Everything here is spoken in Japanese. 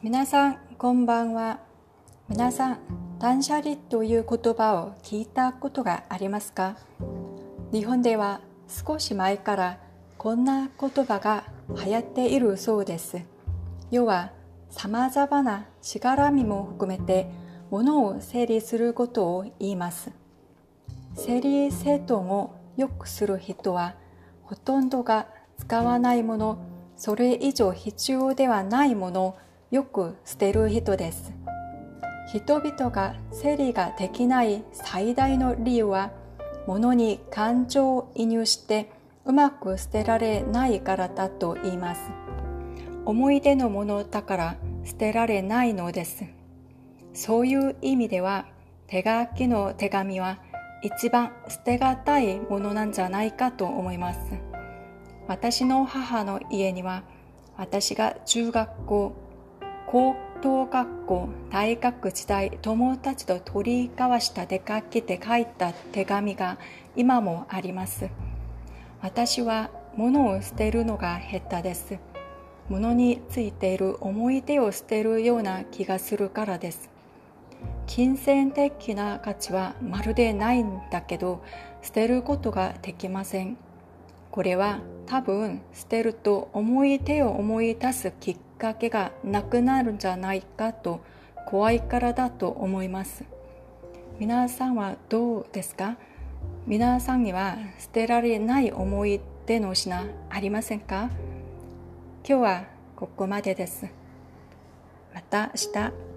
皆さん、こんばんは。皆さん、断捨離という言葉を聞いたことがありますか？日本では少し前からこんな言葉が流行っているそうです。要は、様々なしがらみも含めて物を整理することを言います。整理整頓をよくする人は、ほとんどが使わないもの、それ以上必要ではないものをよく捨てる人です。人々が整理ができない最大の理由は、物に感情を移入してうまく捨てられないからだと言います。思い出のものだから捨てられないのです。そういう意味では、手書きの手紙は一番捨てがたいものなんじゃないかと思います。私の母の家には、私が中学校、高等学校、大学時代、友達と取り交わした出かけて書いた手紙が今もあります。私は物を捨てるのが下手です。物についている思い出を捨てるような気がするからです。金銭的な価値はまるでないんだけど、捨てることができません。これは多分捨てると思い出を思い出すきっかけがなくなるんじゃないかと怖いからだと思います。皆さんはどうですか？皆さんには捨てられない思い出の品ありませんか？今日はここまでです。また明日。